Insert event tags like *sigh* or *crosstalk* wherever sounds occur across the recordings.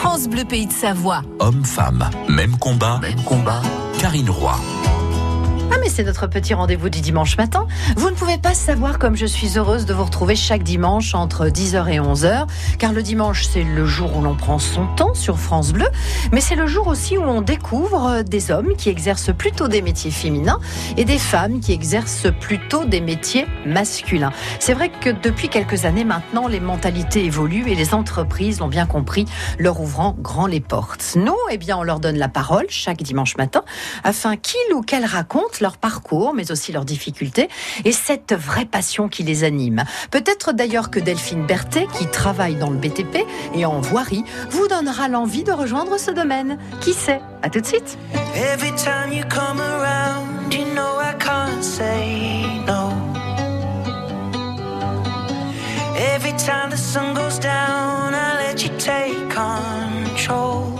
France Bleu Pays de Savoie. Homme-femme, même combat. Même combat. Karine Roy. Mais c'est notre petit rendez-vous du dimanche matin. Vous ne pouvez pas savoir comme je suis heureuse de vous retrouver chaque dimanche entre 10h et 11h, car le dimanche c'est le jour où l'on prend son temps sur France Bleu, mais c'est le jour aussi où on découvre des hommes qui exercent plutôt des métiers féminins et des femmes qui exercent plutôt des métiers masculins. C'est vrai que depuis quelques années maintenant, les mentalités évoluent et les entreprises l'ont bien compris, leur ouvrant grand les portes. Nous, eh bien, on leur donne la parole chaque dimanche matin afin qu'ils ou qu'elles racontent leur parcours, mais aussi leurs difficultés et cette vraie passion qui les anime. Peut-être d'ailleurs que Delphine Berthet, qui travaille dans le BTP et en voirie, vous donnera l'envie de rejoindre ce domaine. Qui sait? À tout de suite. Every time the sun goes down, I let you take control.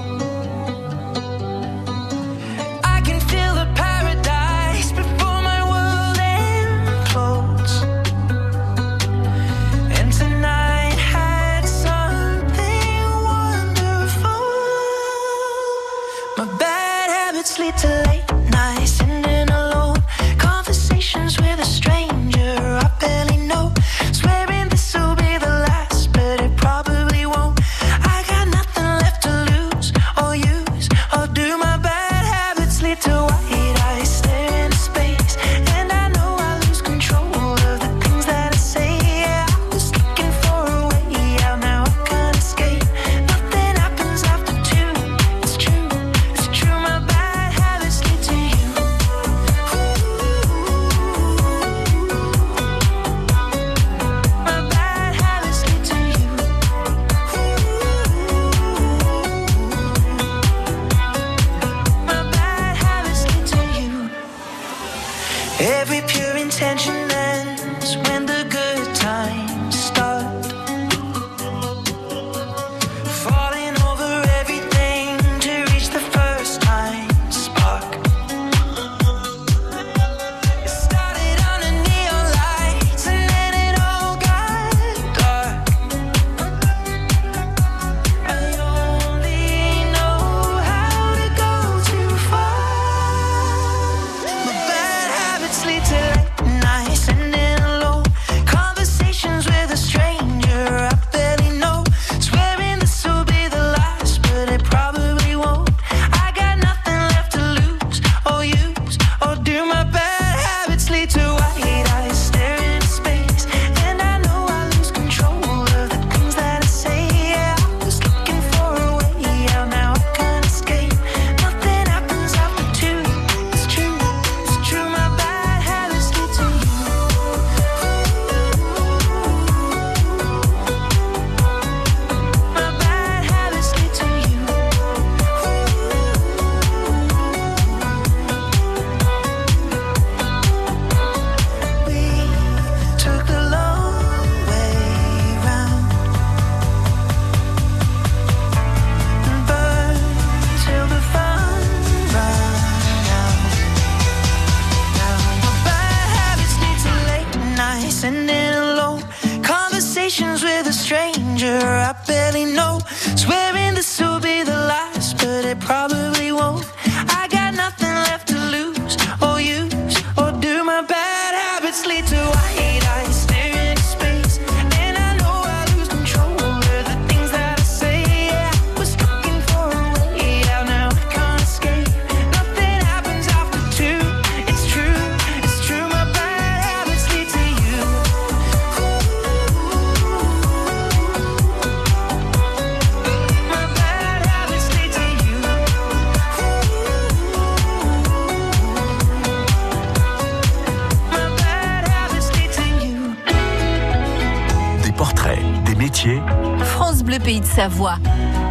Savoie.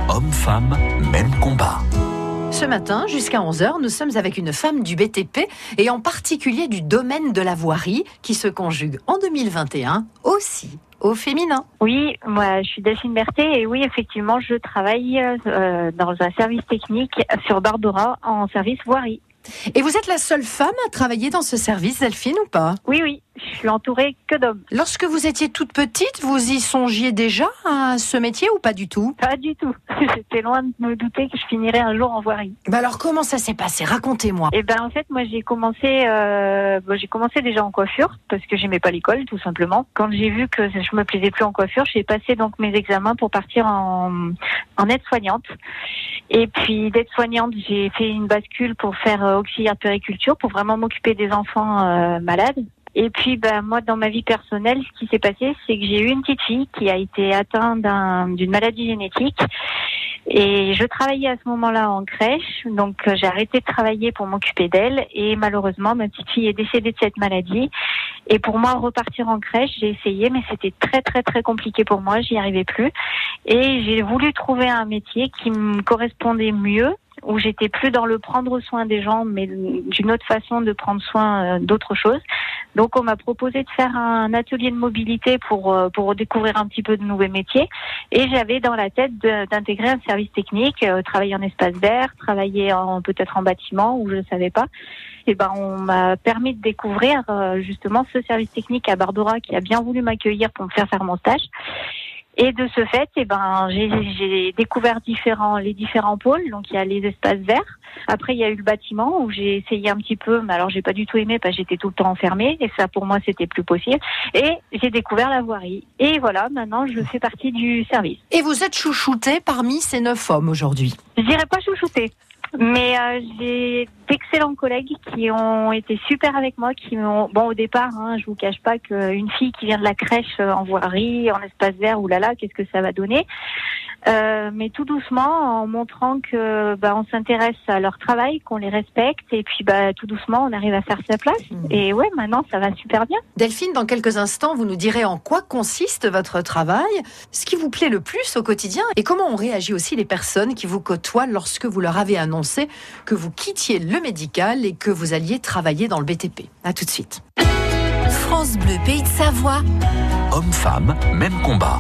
Homme-femme, même combat. Ce matin, jusqu'à 11h, nous sommes avec une femme du BTP et en particulier du domaine de la voirie qui se conjugue en 2021 aussi au féminin. Oui, moi je suis Delphine Berthet et oui, effectivement, je travaille euh, dans un service technique sur Barbera en service voirie. Et vous êtes la seule femme à travailler dans ce service, Delphine, ou pas? Oui, oui, je suis entourée que d'hommes. Lorsque vous étiez toute petite, vous y songiez déjà à ce métier ou pas du tout? Pas du tout. *laughs* J'étais loin de me douter que je finirais un jour en voirie. bah Alors comment ça s'est passé? Racontez-moi. Et ben en fait, moi j'ai commencé, euh, j'ai commencé déjà en coiffure parce que j'aimais pas l'école, tout simplement. Quand j'ai vu que je me plaisais plus en coiffure, j'ai passé donc mes examens pour partir en, en aide-soignante. Et puis d'aide-soignante, j'ai fait une bascule pour faire euh, auxiliaire de périculture, pour vraiment m'occuper des enfants euh, malades. Et puis, ben, moi, dans ma vie personnelle, ce qui s'est passé, c'est que j'ai eu une petite fille qui a été atteinte d'un- d'une maladie génétique. Et je travaillais à ce moment-là en crèche, donc euh, j'ai arrêté de travailler pour m'occuper d'elle. Et malheureusement, ma petite fille est décédée de cette maladie. Et pour moi, repartir en crèche, j'ai essayé, mais c'était très très très compliqué pour moi. J'y arrivais plus. Et j'ai voulu trouver un métier qui me correspondait mieux où j'étais plus dans le prendre soin des gens, mais d'une autre façon de prendre soin euh, d'autre chose. Donc, on m'a proposé de faire un atelier de mobilité pour euh, pour découvrir un petit peu de nouveaux métiers. Et j'avais dans la tête d'intégrer un service technique, euh, travailler en espace vert, travailler peut-être en bâtiment où je ne savais pas. Et ben, on m'a permis de découvrir justement ce service technique à Barbara qui a bien voulu m'accueillir pour me faire faire mon stage. Et de ce fait, eh ben, j'ai découvert différents, les différents pôles. Donc, il y a les espaces verts. Après, il y a eu le bâtiment où j'ai essayé un petit peu, mais alors j'ai pas du tout aimé parce que j'étais tout le temps enfermée et ça, pour moi, c'était plus possible. Et j'ai découvert la voirie. Et voilà, maintenant, je fais partie du service. Et vous êtes chouchouté parmi ces neuf hommes aujourd'hui? Je dirais pas chouchouter. Mais euh, j'ai d'excellents collègues qui ont été super avec moi, qui m'ont bon au départ, hein, je vous cache pas qu'une fille qui vient de la crèche euh, en voirie, en espace vert, oulala, qu'est-ce que ça va donner? Euh, Mais tout doucement, en montrant que bah, on s'intéresse à leur travail, qu'on les respecte, et puis bah tout doucement, on arrive à faire sa place. Et ouais, maintenant ça va super bien. Delphine, dans quelques instants, vous nous direz en quoi consiste votre travail, ce qui vous plaît le plus au quotidien et comment ont réagi aussi les personnes qui vous côtoient lorsque vous leur avez annoncé que vous quittiez le médical et que vous alliez travailler dans le BTP. À tout de suite. France Bleu, Pays de Savoie. Homme-femme, même combat.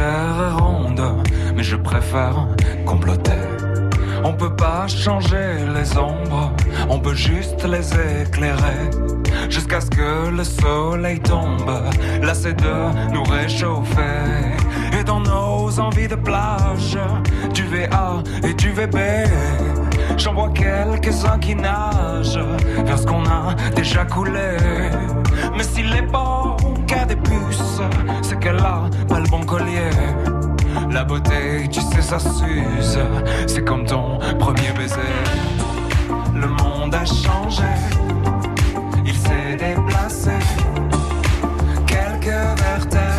Terre est ronde, mais je préfère comploter. On peut pas changer les ombres, on peut juste les éclairer. Jusqu'à ce que le soleil tombe, là c'est de nous réchauffer. Et dans nos envies de plage, du VA et du VB, j'en vois quelques-uns qui nagent vers ce qu'on a déjà coulé. Mais s'il est pas c'est qu'elle a pas le bon collier. La beauté, tu sais, ça s'use. C'est comme ton premier baiser. Le monde a changé. Il s'est déplacé. Quelques vertèbres.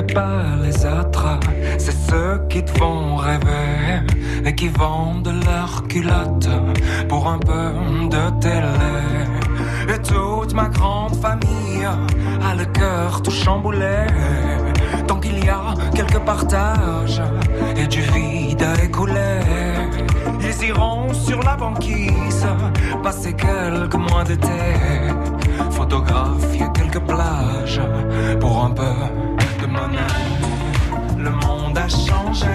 C'est pas les autres, c'est ceux qui te font rêver et qui vendent leurs culottes pour un peu de télé. Et toute ma grande famille a le cœur tout chamboulé. Tant qu'il y a quelques partages et du vide à écouler, ils iront sur la banquise passer quelques mois d'été photographier quelques plages pour un peu Le monde a changé,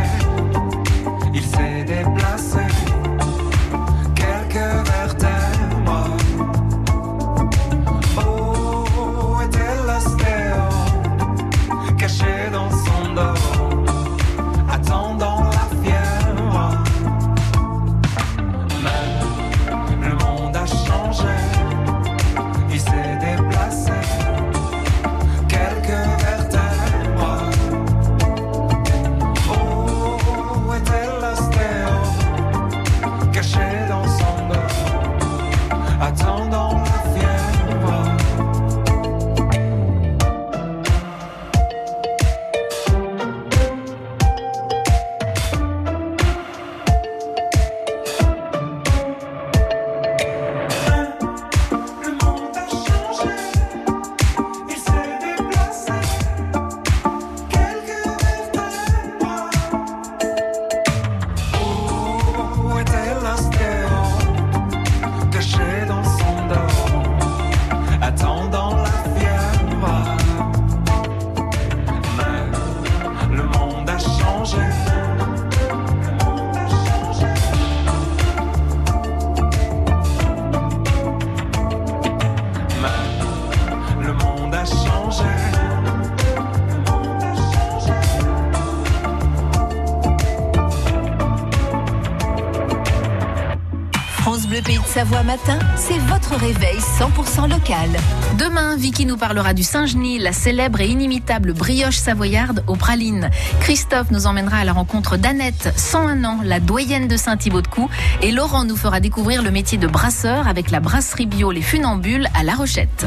France Bleu Pays de Savoie matin, c'est votre réveil 100% local. Demain, Vicky nous parlera du Saint-Genis, la célèbre et inimitable brioche savoyarde aux pralines. Christophe nous emmènera à la rencontre d'Annette, 101 ans, la doyenne de Saint-Thibaud-de-Cou. Et Laurent nous fera découvrir le métier de brasseur avec la brasserie bio Les Funambules à La Rochette.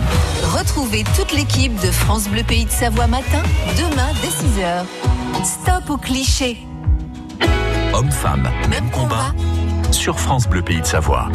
Retrouvez toute l'équipe de France Bleu Pays de Savoie matin, demain dès 6h. Stop aux clichés. Homme-femme, même combat. Sur France Bleu Pays de Savoie.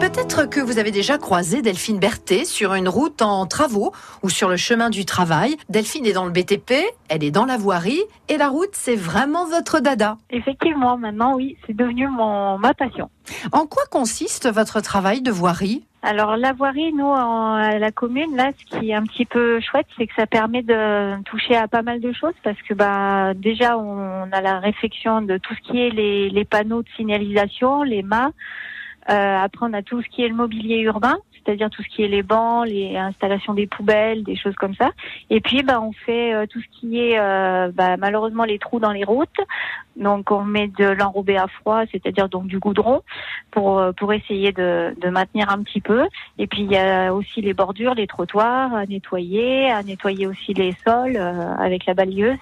Peut-être que vous avez déjà croisé Delphine Berthet sur une route en travaux ou sur le chemin du travail. Delphine est dans le BTP, elle est dans la voirie et la route, c'est vraiment votre dada. Effectivement, maintenant, oui, c'est devenu mon, ma passion. En quoi consiste votre travail de voirie? Alors, la voirie, nous, en- à la commune, là, ce qui est un petit peu chouette, c'est que ça permet de toucher à pas mal de choses parce que, bah, déjà, on a la réflexion de tout ce qui est les, les panneaux de signalisation, les mâts, Euh, après, on a tout ce qui est le mobilier urbain, c'est-à-dire tout ce qui est les bancs, les installations des poubelles, des choses comme ça. Et puis, bah, on fait euh, tout ce qui est euh, bah, malheureusement les trous dans les routes. Donc, on met de l'enrobé à froid, c'est-à-dire donc du goudron, pour euh, pour essayer de, de maintenir un petit peu. Et puis, il y a aussi les bordures, les trottoirs à nettoyer, à nettoyer aussi les sols avec la balayeuse.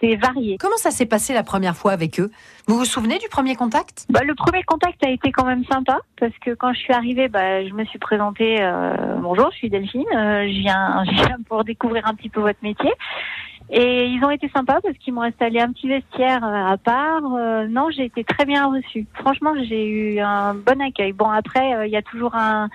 C'est varié. Comment ça s'est passé la première fois avec eux? Vous vous souvenez du premier contact? Bah, le premier contact a été quand même sympa parce que quand je suis arrivée, bah, je me suis présentée. euh, bonjour, je suis Delphine. euh, je viens, *laughs* je viens pour découvrir un petit peu votre métier. Et ils ont été sympas parce qu'ils m'ont installé un petit vestiaire euh, à part. Euh, non, j'ai été très bien reçue. Franchement, j'ai eu un bon accueil. Bon, après, euh, il y a toujours un,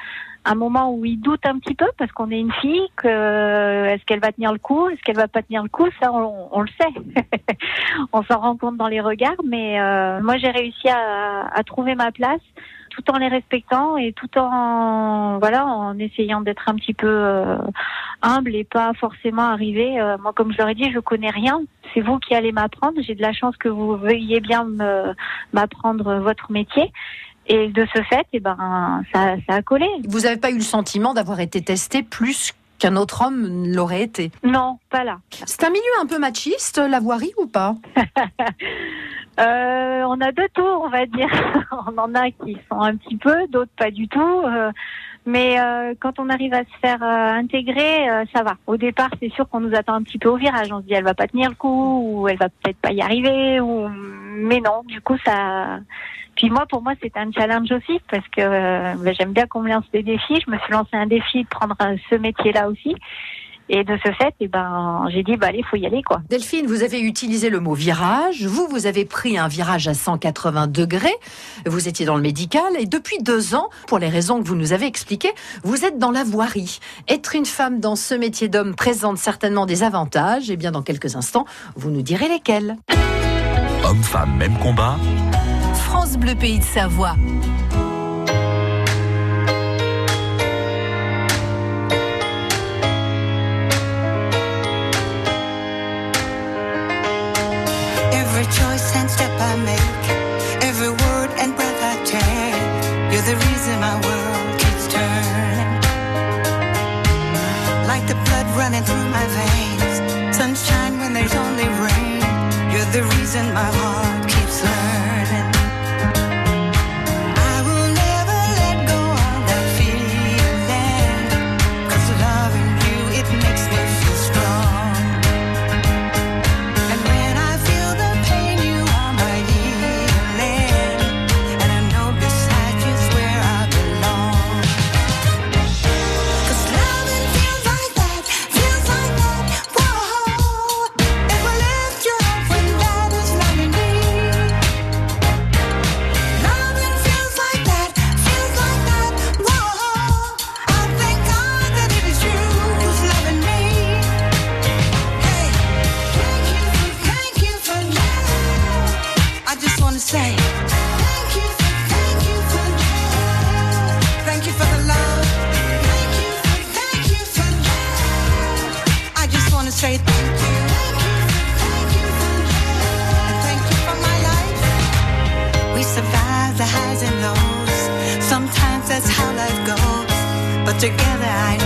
un moment où ils doutent un petit peu parce qu'on est une fille. Que est-ce qu'elle va tenir le coup Est-ce qu'elle va pas tenir le coup Ça, on, on le sait. *laughs* on s'en rend compte dans les regards. Mais euh, moi, j'ai réussi à, à trouver ma place tout en les respectant et tout en voilà en essayant d'être un petit peu euh, humble et pas forcément arriver. euh, moi, comme je leur ai dit, je connais rien. C'est vous qui allez m'apprendre. J'ai de la chance que vous veuillez bien m'apprendre votre métier. Et de ce fait, eh ben, ça, ça a collé. Vous n'avez pas eu le sentiment d'avoir été testé plus qu'un autre homme l'aurait été? Non, pas là. C'est un milieu un peu machiste, la voirie ou pas? *laughs* Euh, on a deux tours, on va dire. *laughs* on en a qui sont un petit peu, d'autres pas du tout. Euh, mais euh, quand on arrive à se faire intégrer, ça va. Au départ, c'est sûr qu'on nous attend un petit peu au virage. On se dit, elle va pas tenir le coup, ou elle va peut-être pas y arriver, ou mais non. Du coup, ça. Puis moi, pour moi, c'est un challenge aussi parce que euh, ben, j'aime bien qu'on me lance des défis. Je me suis lancé un défi de prendre euh, ce métier-là aussi. Et de ce fait, eh ben, j'ai dit, bah allez, faut y aller, quoi. Delphine, vous avez utilisé le mot virage. Vous, vous avez pris un virage à 180 degrés. Vous étiez dans le médical et depuis deux ans, pour les raisons que vous nous avez expliquées, vous êtes dans la voirie. Être une femme dans ce métier d'homme présente certainement des avantages. Et bien, dans quelques instants, vous nous direz lesquels. Homme-femme, même combat. France Bleu Pays de Savoie. Every choice and step I make, every word and breath I take, you're the reason my world keeps turning. Like the blood running through my veins, sunshine when there's only rain, you're the reason my heart my life. We survive the highs and lows. Sometimes that's how life goes. But together I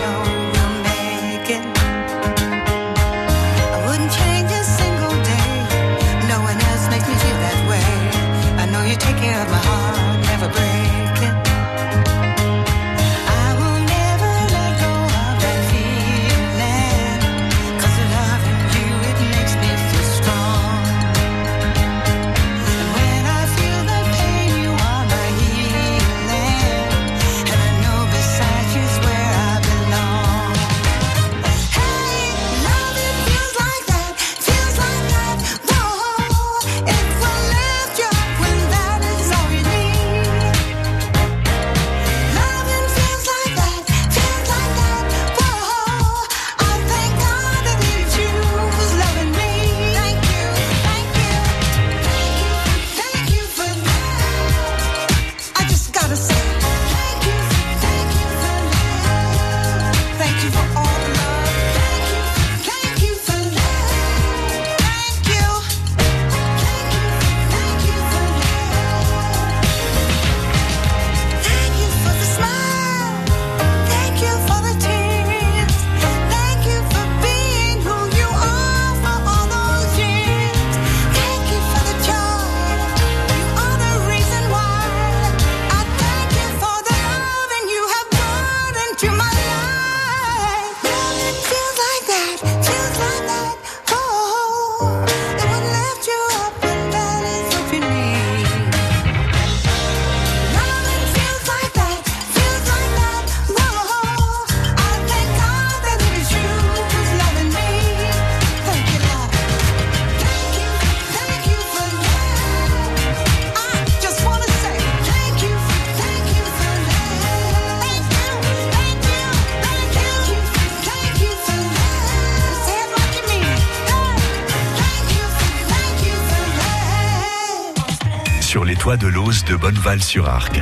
de Bonneval-sur-Arc.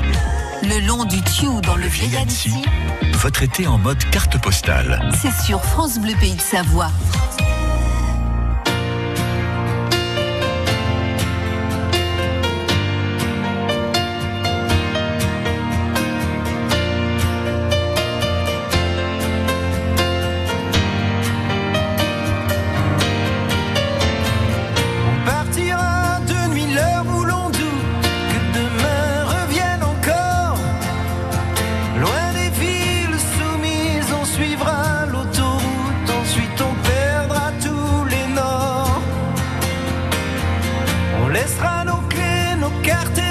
Le long du Thiou dans le vieil Annecy. Votre été en mode carte postale. C'est sur France Bleu Pays de Savoie. laissera nos clés, nos cartes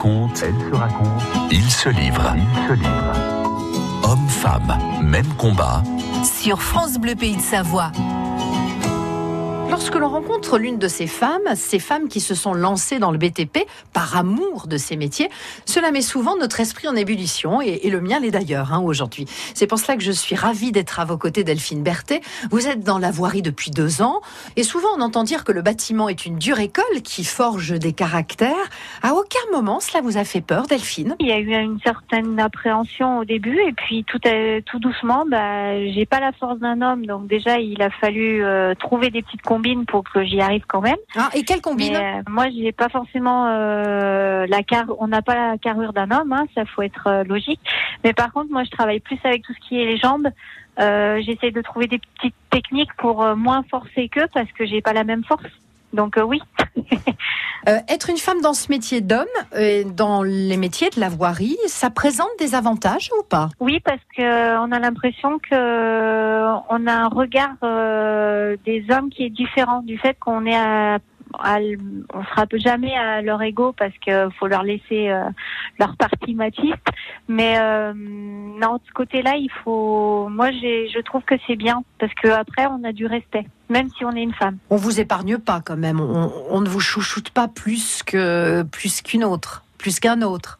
Elle se raconte. Il se livre. Il se livre. Hommes, femmes, même combat. Sur France Bleu Pays de Savoie. Lorsque l'on rencontre l'une de ces femmes, ces femmes qui se sont lancées dans le BTP, par amour de ces métiers, cela met souvent notre esprit en ébullition et, et le mien l'est d'ailleurs hein, aujourd'hui. C'est pour cela que je suis ravie d'être à vos côtés, Delphine Berthet. Vous êtes dans la voirie depuis deux ans et souvent on entend dire que le bâtiment est une dure école qui forge des caractères. À aucun moment cela vous a fait peur, Delphine? Il y a eu une certaine appréhension au début et puis tout, euh, tout doucement, bah, j'ai pas la force d'un homme, donc déjà il a fallu euh, trouver des petites combines pour que j'y arrive quand même. ah, Et quelle combine Mais, euh, moi, j'ai pas forcément euh, la car. On n'a pas la carrure d'un homme, hein, ça faut être euh, logique. Mais par contre, moi, je travaille plus avec tout ce qui est les jambes. Euh, J'essaie de trouver des petites techniques pour moins forcer qu'eux parce que j'ai pas la même force. Donc oui. *laughs* Être une femme dans ce métier d'homme, dans les métiers de la voirie, ça présente des avantages ou pas? Oui, parce que on a l'impression que on a un regard des hommes qui est différent du fait qu'on est à, on sera jamais à leur ego parce que faut leur laisser euh, leur partie machiste. Mais euh, non, de ce côté-là, il faut. Moi, je trouve que c'est bien parce que après, on a du respect, même si on est une femme. On vous épargne pas quand même. On, ne vous chouchoute pas plus plus qu'une autre, plus qu'un autre.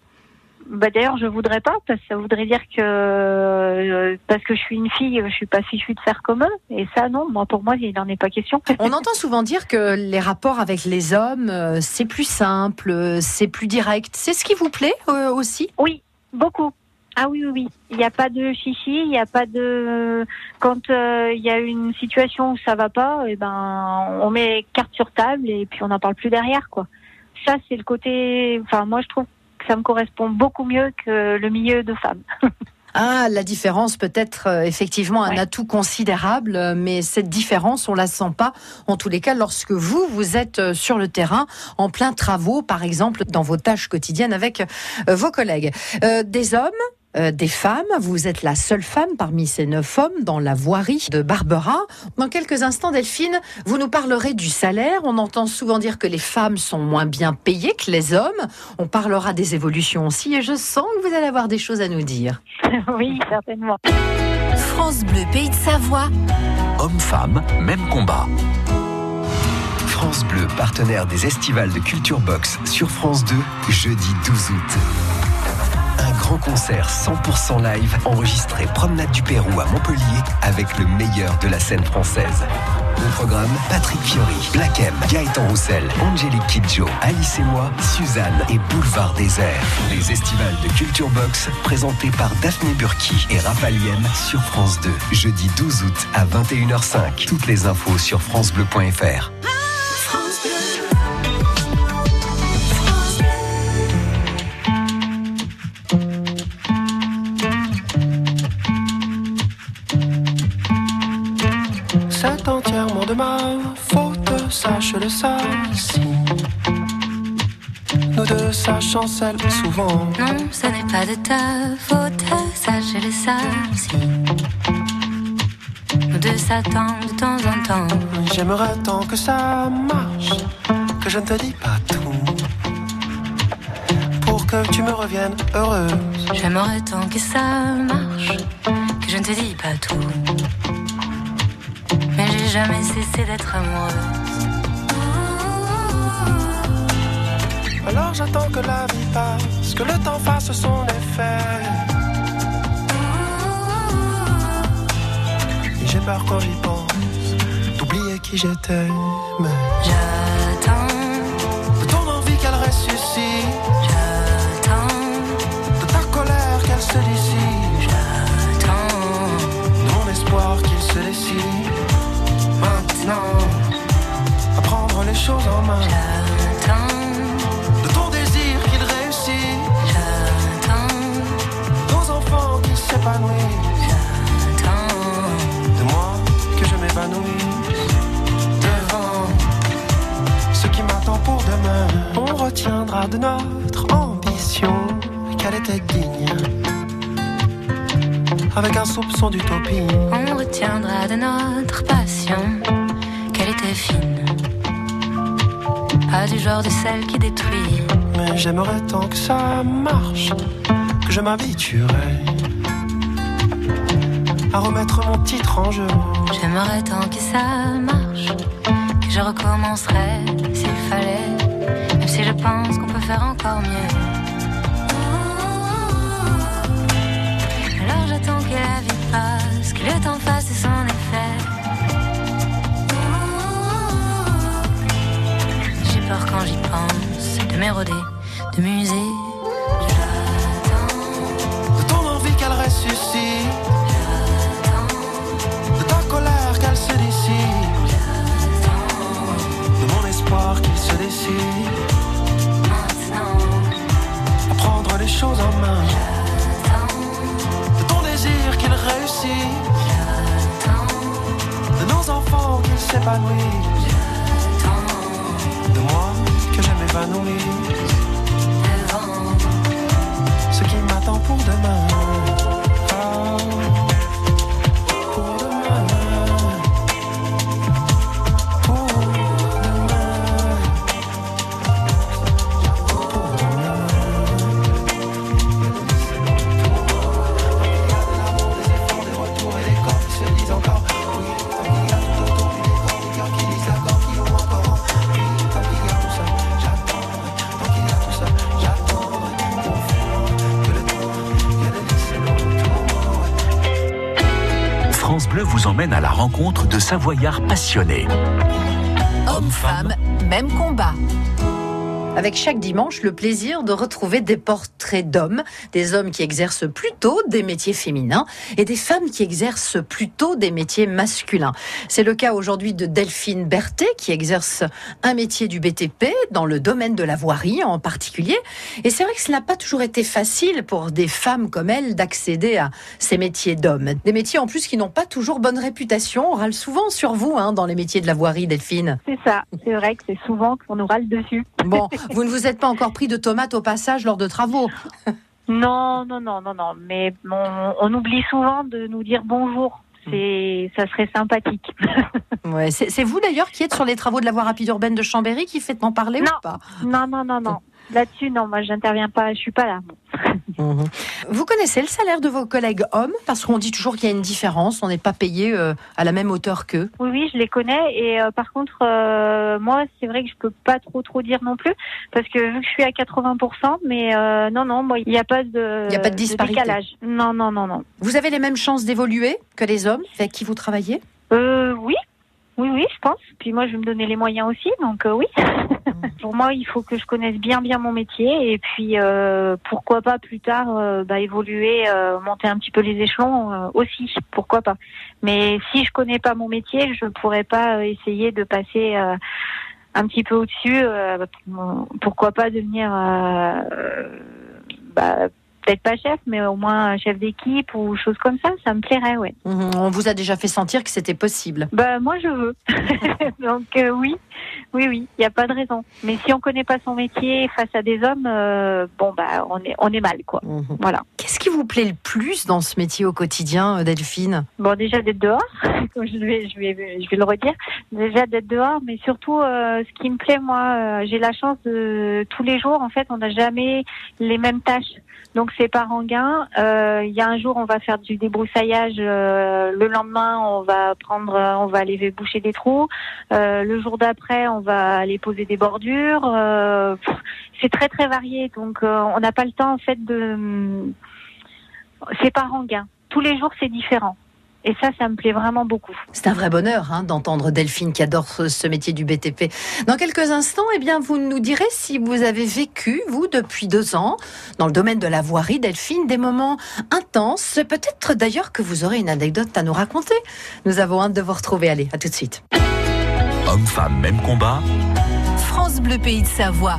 Bah d'ailleurs, je voudrais pas parce que ça voudrait dire que euh, parce que je suis une fille, je suis pas fichue de faire comme eux. Et ça, non, moi pour moi, il n'en est pas question. *laughs* On entend souvent dire que les rapports avec les hommes, euh, c'est plus simple, euh, c'est plus direct. C'est ce qui vous plaît euh, aussi? Oui, beaucoup. Ah oui, oui, oui. Il n'y a pas de chichi, il n'y a pas de. Quand euh, il y a une situation où ça va pas, et ben, on met carte sur table et puis on n'en parle plus derrière, quoi. Ça, c'est le côté. Enfin, moi, je trouve ça me correspond beaucoup mieux que le milieu de femmes. *laughs* Ah, la différence peut être euh, effectivement un Ouais. atout considérable, mais cette différence, on la sent pas. En tous les cas, lorsque vous, vous êtes euh, sur le terrain, en plein travaux, par exemple, dans vos tâches quotidiennes avec euh, vos collègues. Euh, des hommes euh, des femmes. Vous êtes la seule femme parmi ces neuf hommes dans la voirie de Barbara. Dans quelques instants, Delphine, vous nous parlerez du salaire. On entend souvent dire que les femmes sont moins bien payées que les hommes. On parlera des évolutions aussi et je sens que vous allez avoir des choses à nous dire. *laughs* oui, certainement. France Bleu, pays de Savoie. Homme-femme, même combat. France Bleu, partenaire des estivales de Culture Box sur France 2, jeudi 12 août. Un grand concert 100% live enregistré Promenade du Pérou à Montpellier avec le meilleur de la scène française. Au programme, Patrick Fiori, Black M, Gaëtan Roussel, Angélique Kidjo, Alice et moi, Suzanne et Boulevard Désert. Les estivales de Culture Box présentés par Daphné Burki et Raphaël sur France 2, jeudi 12 août à 21h05. Toutes les infos sur francebleu.fr. De ma faute, sache-le ça. Si nous deux, ça chancelle souvent. Non, ce n'est pas de ta faute, sache-le ça aussi. Nous deux s'attendent de temps en temps. J'aimerais tant que ça marche, que je ne te dis pas tout. Pour que tu me reviennes heureuse. J'aimerais tant que ça marche, que je ne te dis pas tout. Jamais cessé d'être amoureuse. Alors j'attends que la vie passe, que le temps fasse son effet. Et j'ai peur quand j'y pense, d'oublier qui j'étais. Mais J'attends, de ton envie qu'elle ressuscite, j'attends, de ta colère qu'elle se dissipe, les choses de ton désir qu'il réussit, j'attends, nos enfants qui s'épanouissent. j'attends. de moi que je m'évanouisse devant ce qui m'attend pour demain. On retiendra de notre ambition qu'elle était digne, avec un soupçon d'utopie. On retiendra de notre passion qu'elle était fine. Pas du genre de celle qui détruit. Mais j'aimerais tant que ça marche, que je m'habituerais à remettre mon titre en jeu. J'aimerais tant que ça marche, que je recommencerai s'il fallait, même si je pense qu'on peut faire encore mieux. Alors j'attends que la vie passe, que le temps fasse quand j'y pense de m'éroder, de muser. De ton envie qu'elle ressuscite. De ta colère qu'elle se décide. De mon espoir qu'il se décide. À prendre les choses en main. De ton désir qu'il réussit. De nos enfants qu'ils s'épanouissent. Que je m'épanouisse. Ce qui m'attend pour demain. Ah, rencontre de Savoyards passionnés. Hommes-femmes, même combat. Avec chaque dimanche, le plaisir de retrouver des portraits d'hommes, des hommes qui exercent plutôt des métiers féminins et des femmes qui exercent plutôt des métiers masculins. C'est le cas aujourd'hui de Delphine Berthet qui exerce un métier du BTP dans le domaine de la voirie en particulier. Et c'est vrai que ce n'a pas toujours été facile pour des femmes comme elle d'accéder à ces métiers d'hommes. Des métiers en plus qui n'ont pas toujours bonne réputation. On râle souvent sur vous hein, dans les métiers de la voirie, Delphine. C'est ça. C'est vrai que c'est souvent qu'on nous râle dessus. Bon, vous ne vous êtes pas encore pris de tomates au passage lors de travaux. Non, non, non, non, non. Mais on, on oublie souvent de nous dire bonjour. C'est, ça serait sympathique. *laughs* Ouais, c'est vous d'ailleurs qui êtes sur les travaux de la voie rapide urbaine de Chambéry qui faites m'en parler Non. ou pas? Non, non, non, non. Là-dessus, non, moi, j'interviens pas. Je suis pas là. Vous connaissez le salaire de vos collègues hommes? Parce qu'on dit toujours qu'il y a une différence, on n'est pas payé euh, à la même hauteur qu'eux. Oui, oui, je les connais. Et euh, par contre, euh, moi, c'est vrai que je peux pas trop, trop dire non plus, parce que vu que je suis à 80%, mais non, non, moi, il n'y a pas de, Il y a pas de disparité. décalage. Non, non, non, non. Vous avez les mêmes chances d'évoluer que les hommes avec qui vous travaillez? Euh, oui, oui, oui, je pense. Puis moi, je vais me donner les moyens aussi, donc euh, oui. *laughs* Pour moi, il faut que je connaisse bien, bien mon métier, et puis euh, pourquoi pas plus tard euh, bah, évoluer, euh, monter un petit peu les échelons euh, aussi, pourquoi pas. Mais si je connais pas mon métier, je pourrais pas essayer de passer euh, un petit peu au-dessus. euh, pourquoi pas devenir, bah, peut-être pas chef, mais au moins chef d'équipe ou chose comme ça, ça me plairait, ouais. Mhm, On vous a déjà fait sentir que c'était possible. Bah moi je veux. *laughs* Donc euh, oui, oui, oui, il n'y a pas de raison. Mais si on connaît pas son métier face à des hommes, euh, bon bah on est on est mal quoi. Mhm. Voilà. Qu'est-ce qui vous plaît le plus dans ce métier au quotidien, euh, Delphine Bon déjà d'être dehors, *laughs* comme je vais le redire. Déjà d'être dehors, mais surtout euh, ce qui me plaît moi, euh, j'ai la chance de tous les jours en fait on n'a jamais les mêmes tâches. Donc c'est par engain. Il y a un jour on va faire du débroussaillage, le lendemain on va prendre, on va aller boucher des trous. Le jour d'après, on va aller poser des bordures. C'est très très varié, donc on n'a pas le temps en fait de. C'est par engain. Tous les jours, c'est différent. Et ça, ça me plaît vraiment beaucoup. C'est un vrai bonheur hein, d'entendre Delphine qui adore ce, métier du BTP. Dans quelques instants, eh bien, vous nous direz si vous avez vécu, vous, depuis deux ans, dans le domaine de la voirie, Delphine, des moments intenses. Peut-être d'ailleurs que vous aurez une anecdote à nous raconter. Nous avons hâte de vous retrouver. Allez, à tout de suite. Hommes-femmes, même combat. France Bleu Pays de Savoie.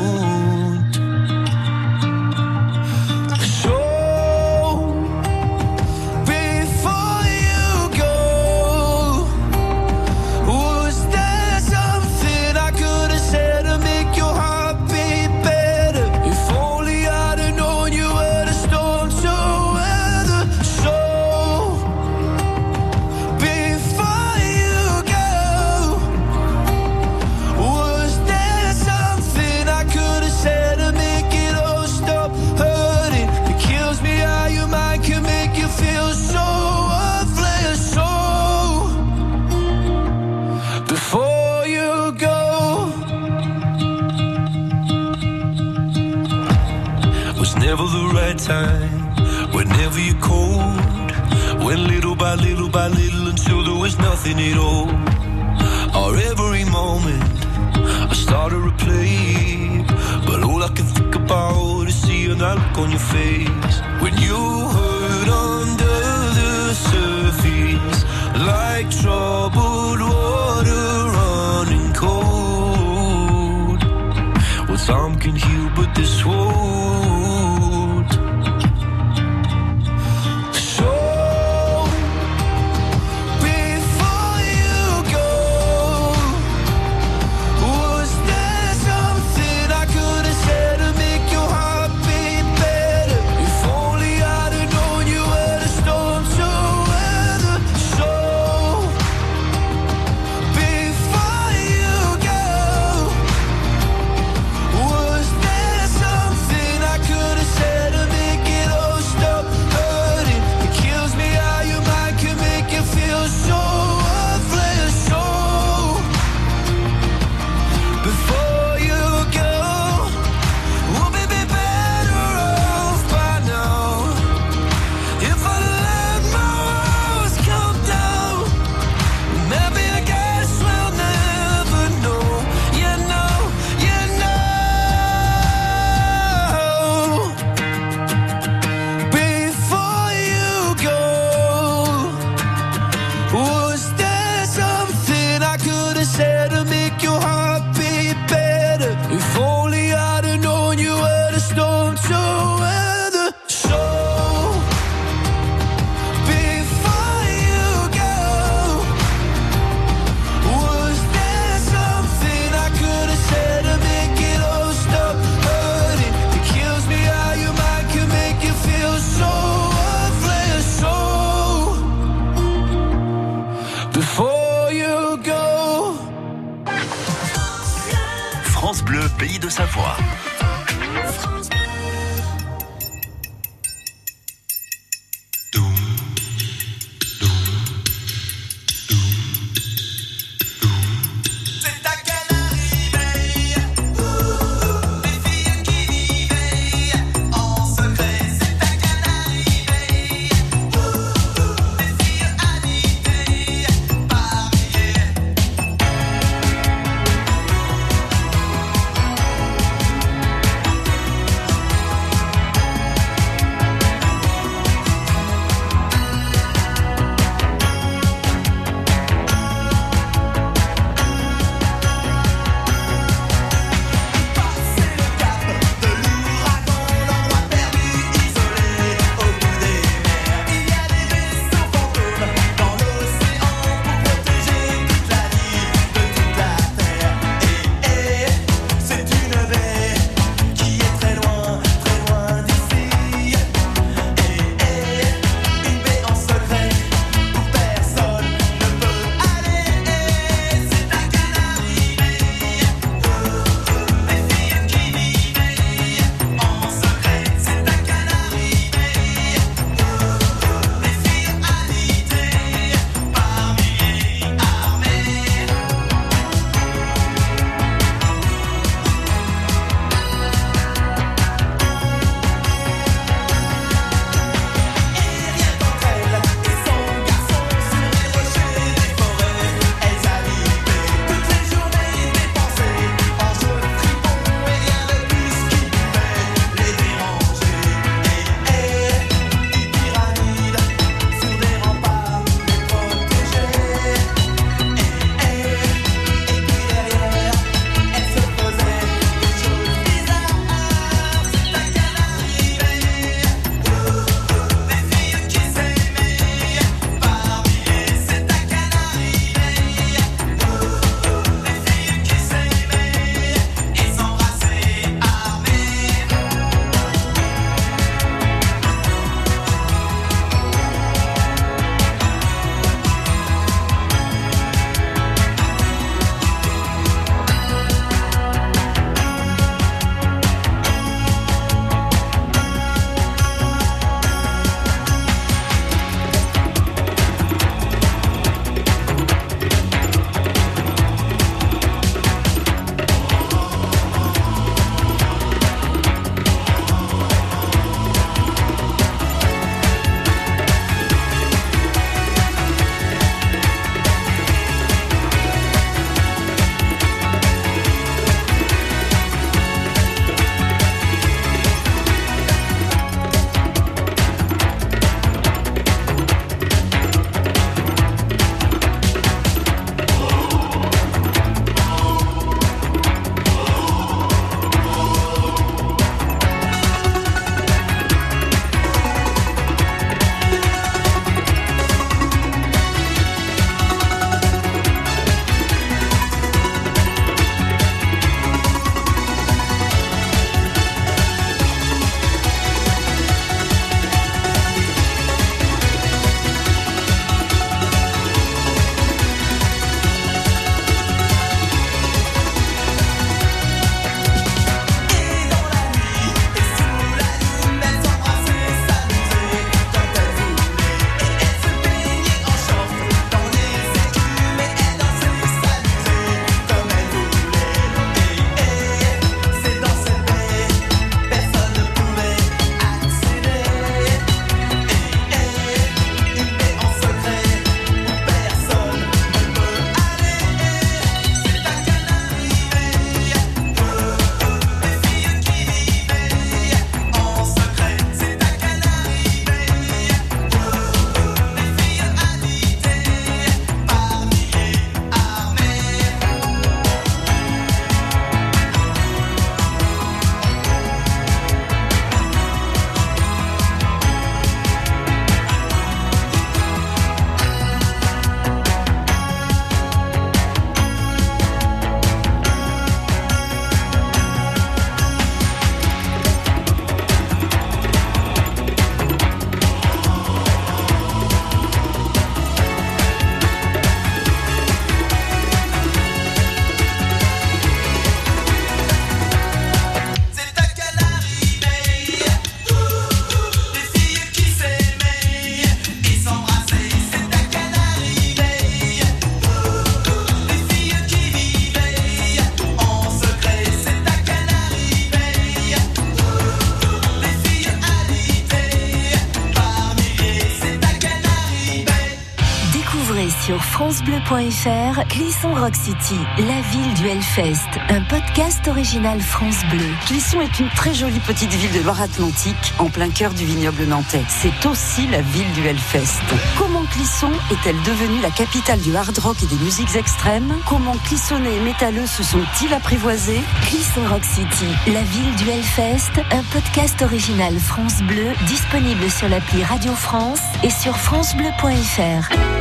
francebleu.fr, Clisson Rock City, la ville du Hellfest, un podcast original France Bleu. Clisson est une très jolie petite ville de Loire-Atlantique, en plein cœur du vignoble nantais. C'est aussi la ville du Hellfest. Comment Clisson est-elle devenue la capitale du hard rock et des musiques extrêmes? Comment Clissonnais et métalleux se sont-ils apprivoisés? Clisson Rock City, la ville du Hellfest, un podcast original France Bleu, disponible sur l'appli Radio France et sur francebleu.fr.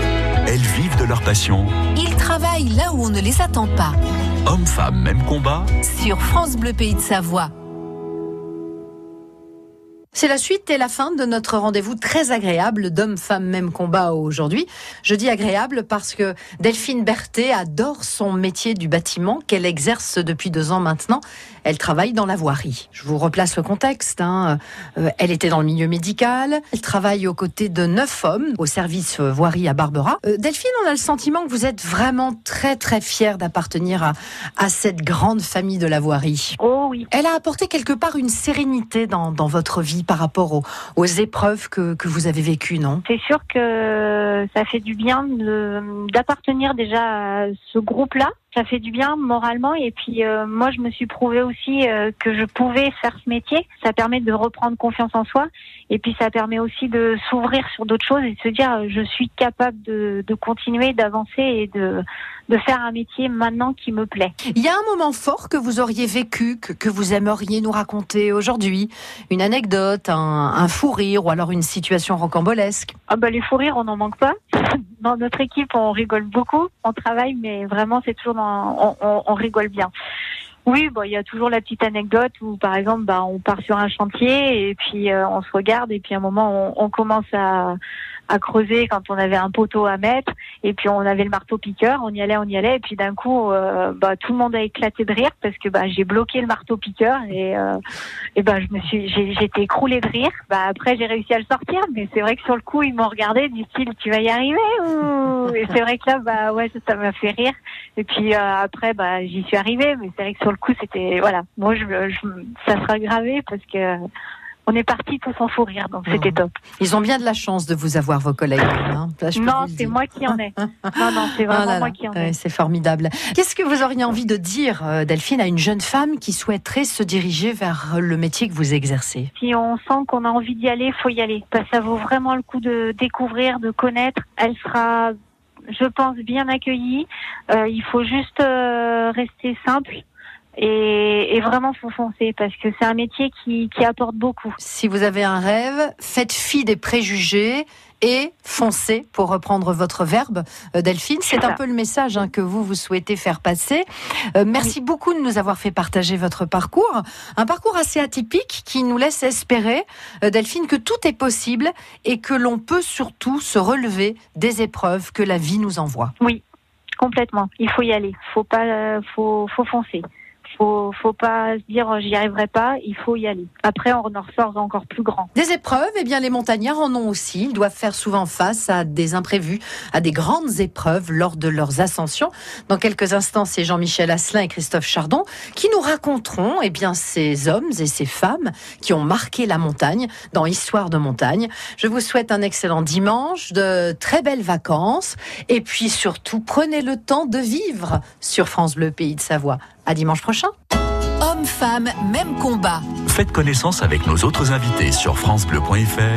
Elles vivent de leur passion. Ils travaillent là où on ne les attend pas. Hommes-femmes, même combat. Sur France Bleu Pays de Savoie. C'est la suite et la fin de notre rendez-vous très agréable d'hommes, femmes, même combat aujourd'hui. Je dis agréable parce que Delphine Berthet adore son métier du bâtiment qu'elle exerce depuis deux ans maintenant. Elle travaille dans la voirie. Je vous replace le contexte. Hein. Euh, elle était dans le milieu médical. Elle travaille aux côtés de neuf hommes au service euh, voirie à Barbara. Euh, Delphine, on a le sentiment que vous êtes vraiment très très fière d'appartenir à, à cette grande famille de la voirie. Oh oui. Elle a apporté quelque part une sérénité dans, dans votre vie par rapport aux, épreuves que, vous avez vécues, non? C'est sûr que ça fait du bien d'appartenir déjà à ce groupe-là. Ça fait du bien moralement et puis euh, moi je me suis prouvé aussi euh, que je pouvais faire ce métier. Ça permet de reprendre confiance en soi et puis ça permet aussi de s'ouvrir sur d'autres choses et de se dire euh, je suis capable de, de continuer, d'avancer et de, de faire un métier maintenant qui me plaît. Il y a un moment fort que vous auriez vécu, que, que vous aimeriez nous raconter aujourd'hui Une anecdote, un, un fou rire ou alors une situation rocambolesque Ah bah les fous rires, on n'en manque pas. *laughs* Dans notre équipe, on rigole beaucoup, on travaille, mais vraiment c'est toujours dans, on, on- on rigole bien. Oui, bon, il y a toujours la petite anecdote où, par exemple, bah, on part sur un chantier et puis euh, on se regarde et puis à un moment on, on commence à, à creuser quand on avait un poteau à mettre et puis on avait le marteau piqueur, on y allait, on y allait et puis d'un coup, euh, bah, tout le monde a éclaté de rire parce que bah, j'ai bloqué le marteau piqueur et, euh, et ben je me suis, j'ai- j'étais écroulée de rire. Bah après j'ai réussi à le sortir, mais c'est vrai que sur le coup ils m'ont regardé du style tu vas y arriver ou? *laughs* Et c'est vrai que là bah ouais ça ça m'a fait rire. Et puis euh, après bah j'y suis arrivée, mais c'est vrai que sur le coup c'était voilà moi je, je ça sera gravé parce que on est partis tous en fou rire donc c'était top. Ils ont bien de la chance de vous avoir, vos collègues. hein. Non c'est moi qui en ai. *laughs* Non non c'est Ah vraiment là moi qui en ouais, ai. c'est formidable. Qu'est-ce que vous auriez envie de dire, euh, Delphine, à une jeune femme qui souhaiterait se diriger vers le métier que vous exercez? Si on sent qu'on a envie d'y aller, faut y aller. Parce que ça vaut vraiment le coup de découvrir, de connaître. Elle sera, je pense, bien accueillie. Euh, il faut juste euh, rester simple et, et vraiment faut foncer parce que c'est un métier qui, qui apporte beaucoup. Si vous avez un rêve, faites fi des préjugés et foncez, pour reprendre votre verbe, euh, Delphine. C'est un peu le message hein, que vous, vous souhaitez faire passer. Euh, merci beaucoup de nous avoir fait partager votre parcours. Un parcours assez atypique qui nous laisse espérer, euh, Delphine, que tout est possible et que l'on peut surtout se relever des épreuves que la vie nous envoie. Complètement. Il faut y aller. Faut pas, euh, faut, faut foncer. Faut, faut pas se dire euh, j'y arriverai pas. Il faut y aller. Après, on en ressort encore plus grand. Des épreuves, eh bien les montagnards en ont aussi. Ils doivent faire souvent face à des imprévus, à des grandes épreuves lors de leurs ascensions. Dans quelques instants, c'est Jean-Michel Asselin et Christophe Chardon qui nous raconteront eh bien ces hommes et ces femmes qui ont marqué la montagne dans Histoire de montagne. Je vous souhaite un excellent dimanche, de très belles vacances et puis surtout prenez le temps de vivre sur France Bleu Pays de Savoie. À dimanche prochain. Hommes, femmes, même combat. Faites connaissance avec nos autres invités sur FranceBleu.fr